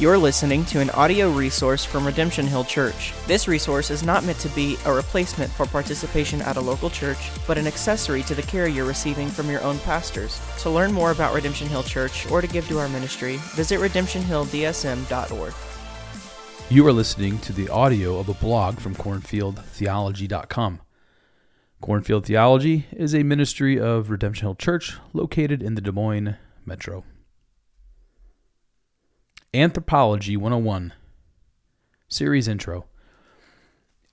You're listening to an audio resource from Redemption Hill Church. This resource is not meant to be a replacement for participation at a local church, but an accessory to the care you're receiving from your own pastors. To learn more about Redemption Hill Church or to give to our ministry, visit redemptionhilldsm.org. You are listening to the audio of a blog from cornfieldtheology.com. Cornfield Theology is a ministry of Redemption Hill Church located in the Des Moines metro. Anthropology 101 Series Intro.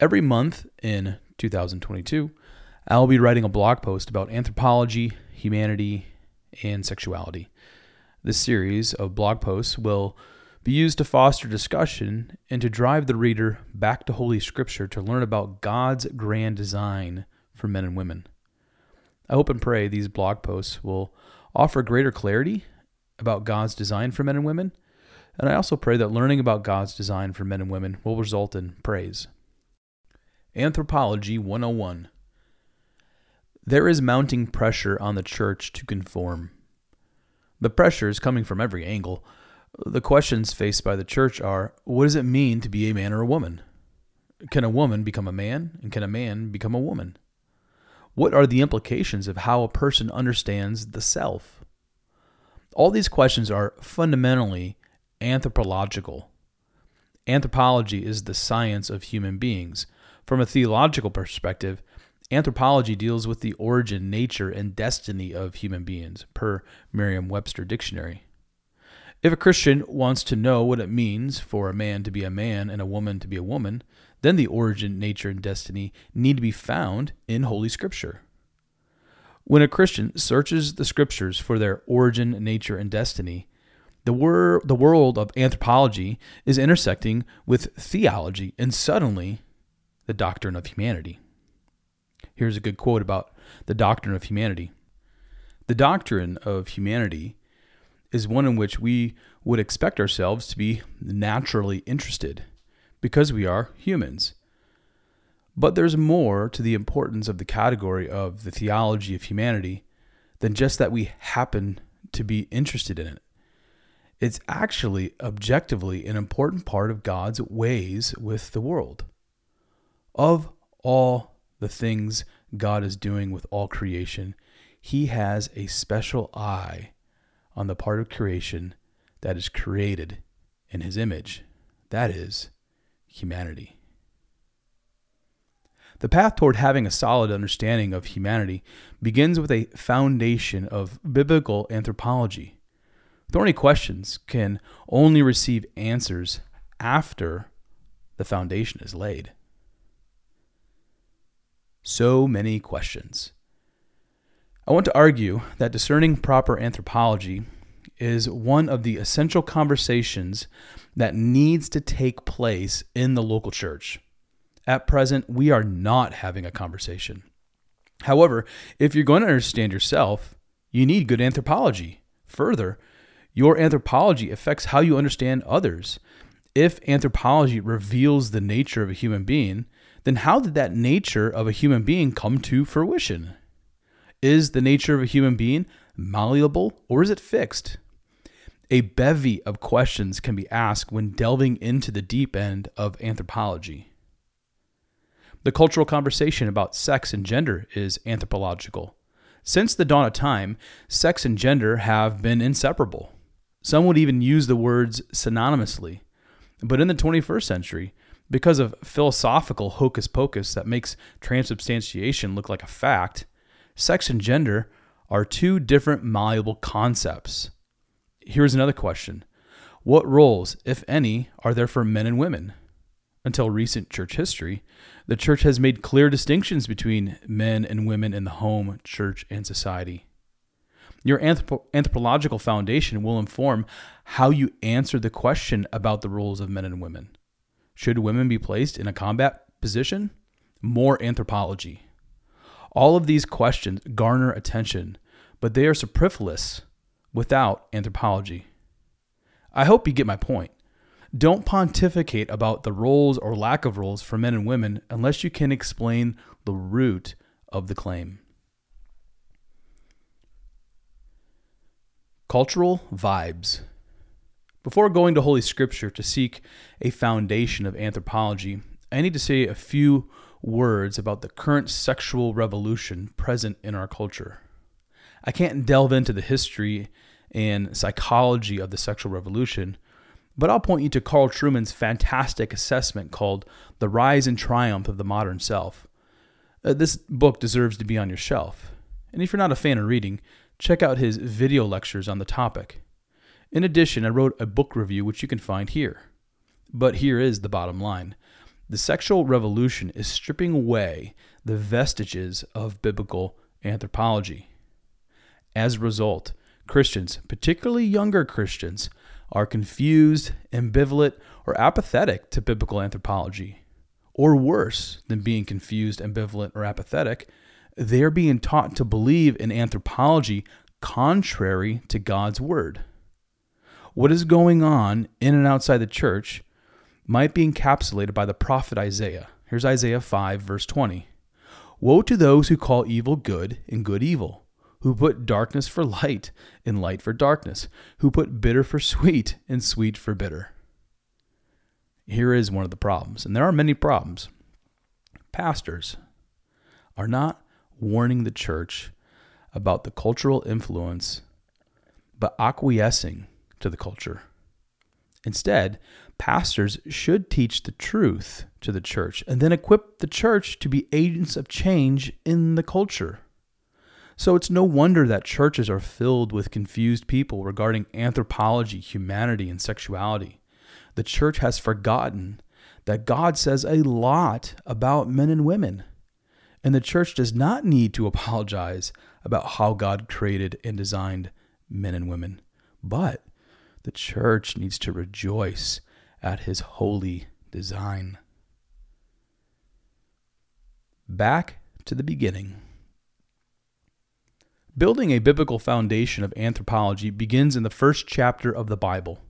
Every month in 2022, I'll be writing a blog post about anthropology, humanity, and sexuality. This series of blog posts will be used to foster discussion and to drive the reader back to Holy Scripture to learn about God's grand design for men and women. I hope and pray these blog posts will offer greater clarity about God's design for men and women and I also pray that learning about God's design for men and women will result in praise. Anthropology 101 There is mounting pressure on the church to conform. The pressure is coming from every angle. The questions faced by the church are what does it mean to be a man or a woman? Can a woman become a man? And can a man become a woman? What are the implications of how a person understands the self? All these questions are fundamentally anthropological. Anthropology is the science of human beings. From a theological perspective, anthropology deals with the origin, nature, and destiny of human beings, per Merriam Webster Dictionary. If a Christian wants to know what it means for a man to be a man and a woman to be a woman, then the origin, nature, and destiny need to be found in Holy Scripture. When a Christian searches the Scriptures for their origin, nature, and destiny, the, wor- the world of anthropology is intersecting with theology and suddenly the doctrine of humanity. Here's a good quote about the doctrine of humanity. The doctrine of humanity is one in which we would expect ourselves to be naturally interested because we are humans. But there's more to the importance of the category of the theology of humanity than just that we happen to be interested in it. It's actually objectively an important part of God's ways with the world. Of all the things God is doing with all creation, He has a special eye on the part of creation that is created in His image. That is humanity. The path toward having a solid understanding of humanity begins with a foundation of biblical anthropology. Thorny questions can only receive answers after the foundation is laid. So many questions. I want to argue that discerning proper anthropology is one of the essential conversations that needs to take place in the local church. At present, we are not having a conversation. However, if you're going to understand yourself, you need good anthropology. Further, your anthropology affects how you understand others. If anthropology reveals the nature of a human being, then how did that nature of a human being come to fruition? Is the nature of a human being malleable or is it fixed? A bevy of questions can be asked when delving into the deep end of anthropology. The cultural conversation about sex and gender is anthropological. Since the dawn of time, sex and gender have been inseparable. Some would even use the words synonymously. But in the 21st century, because of philosophical hocus pocus that makes transubstantiation look like a fact, sex and gender are two different malleable concepts. Here's another question What roles, if any, are there for men and women? Until recent church history, the church has made clear distinctions between men and women in the home, church, and society. Your anthropo- anthropological foundation will inform how you answer the question about the roles of men and women. Should women be placed in a combat position? More anthropology. All of these questions garner attention, but they are superfluous without anthropology. I hope you get my point. Don't pontificate about the roles or lack of roles for men and women unless you can explain the root of the claim. Cultural vibes. Before going to Holy Scripture to seek a foundation of anthropology, I need to say a few words about the current sexual revolution present in our culture. I can't delve into the history and psychology of the sexual revolution, but I'll point you to Carl Trueman's fantastic assessment called The Rise and Triumph of the Modern Self. Uh, this book deserves to be on your shelf. And if you're not a fan of reading, check out his video lectures on the topic. In addition, I wrote a book review which you can find here. But here is the bottom line the sexual revolution is stripping away the vestiges of biblical anthropology. As a result, Christians, particularly younger Christians, are confused, ambivalent, or apathetic to biblical anthropology. Or worse than being confused, ambivalent, or apathetic, they're being taught to believe in anthropology contrary to God's word. What is going on in and outside the church might be encapsulated by the prophet Isaiah. Here's Isaiah 5, verse 20. Woe to those who call evil good and good evil, who put darkness for light and light for darkness, who put bitter for sweet and sweet for bitter. Here is one of the problems, and there are many problems. Pastors are not warning the church about the cultural influence, but acquiescing to the culture. Instead, pastors should teach the truth to the church and then equip the church to be agents of change in the culture. So it's no wonder that churches are filled with confused people regarding anthropology, humanity, and sexuality. The church has forgotten that God says a lot about men and women. And the church does not need to apologize about how God created and designed men and women. But the church needs to rejoice at his holy design. Back to the beginning. Building a biblical foundation of anthropology begins in the first chapter of the Bible.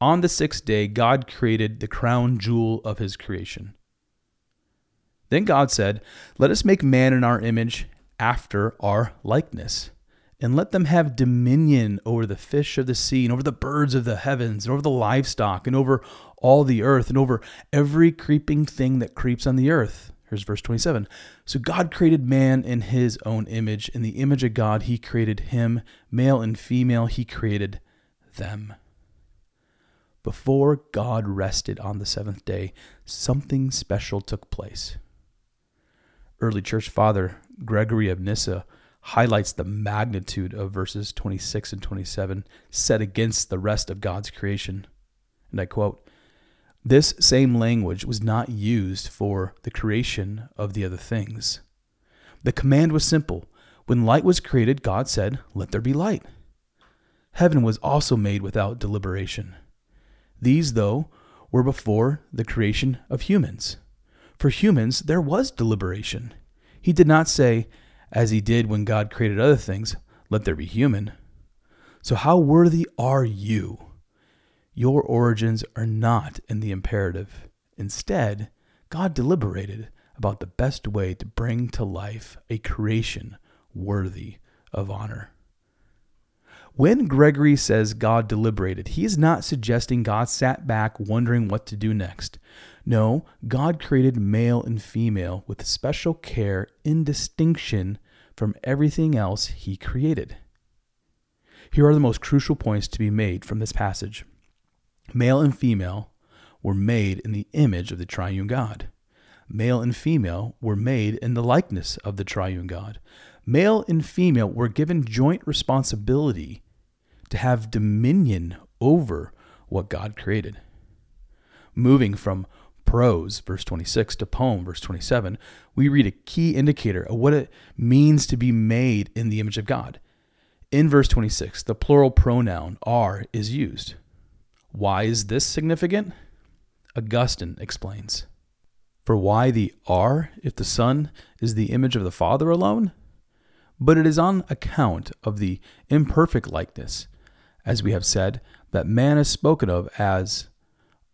On the sixth day, God created the crown jewel of his creation. Then God said, Let us make man in our image, after our likeness, and let them have dominion over the fish of the sea, and over the birds of the heavens, and over the livestock, and over all the earth, and over every creeping thing that creeps on the earth. Here's verse 27. So God created man in his own image. In the image of God, he created him. Male and female, he created them. Before God rested on the seventh day, something special took place. Early church father Gregory of Nyssa highlights the magnitude of verses 26 and 27 set against the rest of God's creation. And I quote, this same language was not used for the creation of the other things. The command was simple. When light was created, God said, Let there be light. Heaven was also made without deliberation. These, though, were before the creation of humans. For humans, there was deliberation. He did not say, as he did when God created other things, Let there be human. So, how worthy are you? Your origins are not in the imperative. Instead, God deliberated about the best way to bring to life a creation worthy of honor. When Gregory says God deliberated, he is not suggesting God sat back wondering what to do next. No, God created male and female with special care in distinction from everything else he created. Here are the most crucial points to be made from this passage. Male and female were made in the image of the triune God. Male and female were made in the likeness of the triune God. Male and female were given joint responsibility to have dominion over what God created. Moving from prose, verse 26, to poem, verse 27, we read a key indicator of what it means to be made in the image of God. In verse 26, the plural pronoun our is used. Why is this significant? Augustine explains. For why the our if the Son is the image of the Father alone? But it is on account of the imperfect likeness, as we have said, that man is spoken of as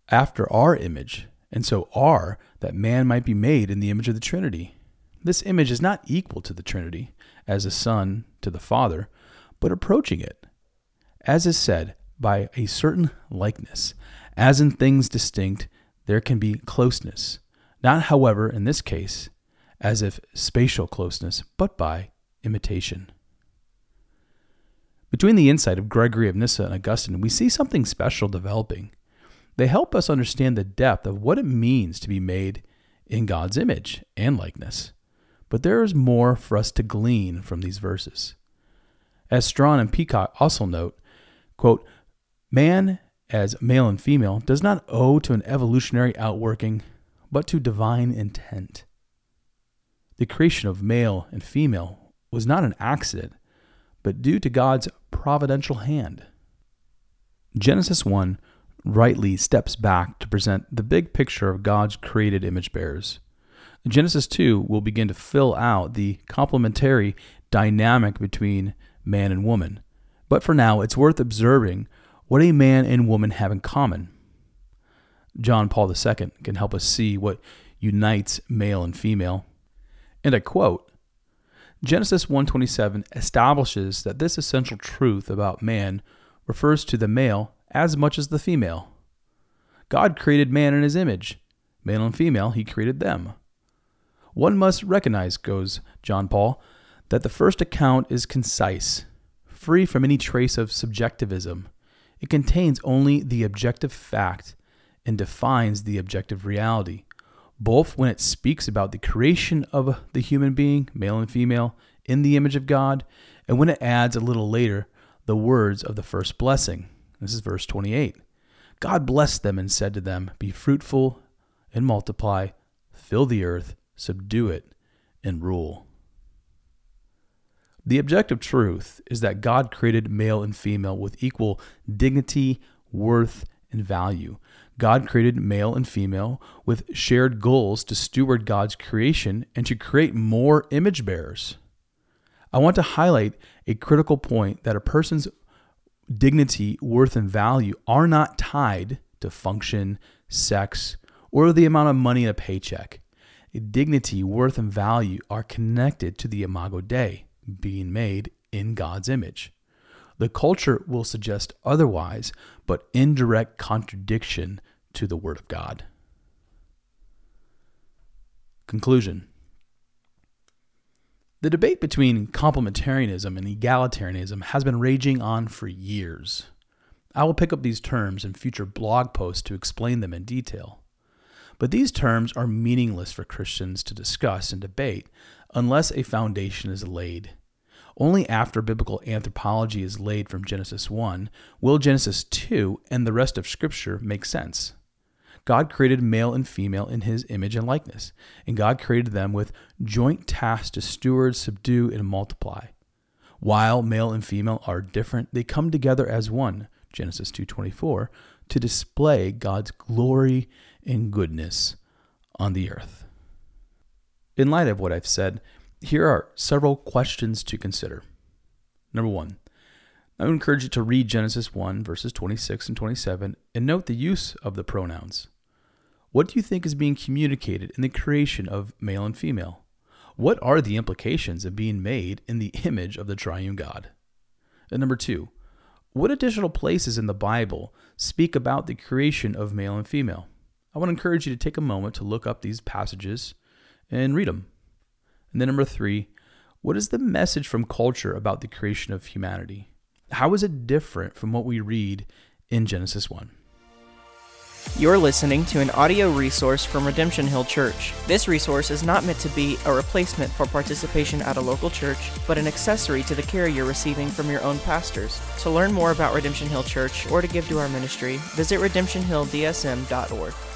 after our image, and so are that man might be made in the image of the Trinity. This image is not equal to the Trinity, as the Son to the Father, but approaching it. As is said, by a certain likeness. As in things distinct, there can be closeness. Not, however, in this case, as if spatial closeness, but by imitation. Between the insight of Gregory of Nyssa and Augustine, we see something special developing. They help us understand the depth of what it means to be made in God's image and likeness. But there is more for us to glean from these verses. As Strawn and Peacock also note, quote, Man, as male and female, does not owe to an evolutionary outworking, but to divine intent. The creation of male and female was not an accident, but due to God's providential hand. Genesis 1 rightly steps back to present the big picture of God's created image bearers. Genesis 2 will begin to fill out the complementary dynamic between man and woman. But for now, it's worth observing what a man and woman have in common. John Paul II can help us see what unites male and female. And I quote, Genesis 1:27 establishes that this essential truth about man refers to the male as much as the female. God created man in his image. Male and female, he created them. One must recognize, goes John Paul, that the first account is concise, free from any trace of subjectivism. It contains only the objective fact and defines the objective reality, both when it speaks about the creation of the human being, male and female, in the image of God, and when it adds a little later the words of the first blessing. This is verse 28. God blessed them and said to them, Be fruitful and multiply, fill the earth, subdue it, and rule. The objective truth is that God created male and female with equal dignity, worth, and value. God created male and female with shared goals to steward God's creation and to create more image bearers. I want to highlight a critical point that a person's dignity, worth, and value are not tied to function, sex, or the amount of money in a paycheck. Dignity, worth, and value are connected to the Imago Dei, being made in God's image. The culture will suggest otherwise, but indirect contradiction to the Word of God. Conclusion the debate between complementarianism and egalitarianism has been raging on for years. I will pick up these terms in future blog posts to explain them in detail. But these terms are meaningless for Christians to discuss and debate unless a foundation is laid. Only after biblical anthropology is laid from Genesis 1 will Genesis 2 and the rest of Scripture make sense. God created male and female in his image and likeness, and God created them with joint tasks to steward, subdue, and multiply. While male and female are different, they come together as one, Genesis 2:24, to display God's glory and goodness on the earth. In light of what I've said, here are several questions to consider. Number 1, I would encourage you to read Genesis 1, verses 26 and 27, and note the use of the pronouns. What do you think is being communicated in the creation of male and female? What are the implications of being made in the image of the triune God? And number two, what additional places in the Bible speak about the creation of male and female? I want to encourage you to take a moment to look up these passages and read them. And then number three, what is the message from culture about the creation of humanity? How is it different from what we read in Genesis 1? You're listening to an audio resource from Redemption Hill Church. This resource is not meant to be a replacement for participation at a local church, but an accessory to the care you're receiving from your own pastors. To learn more about Redemption Hill Church or to give to our ministry, visit redemptionhilldsm.org.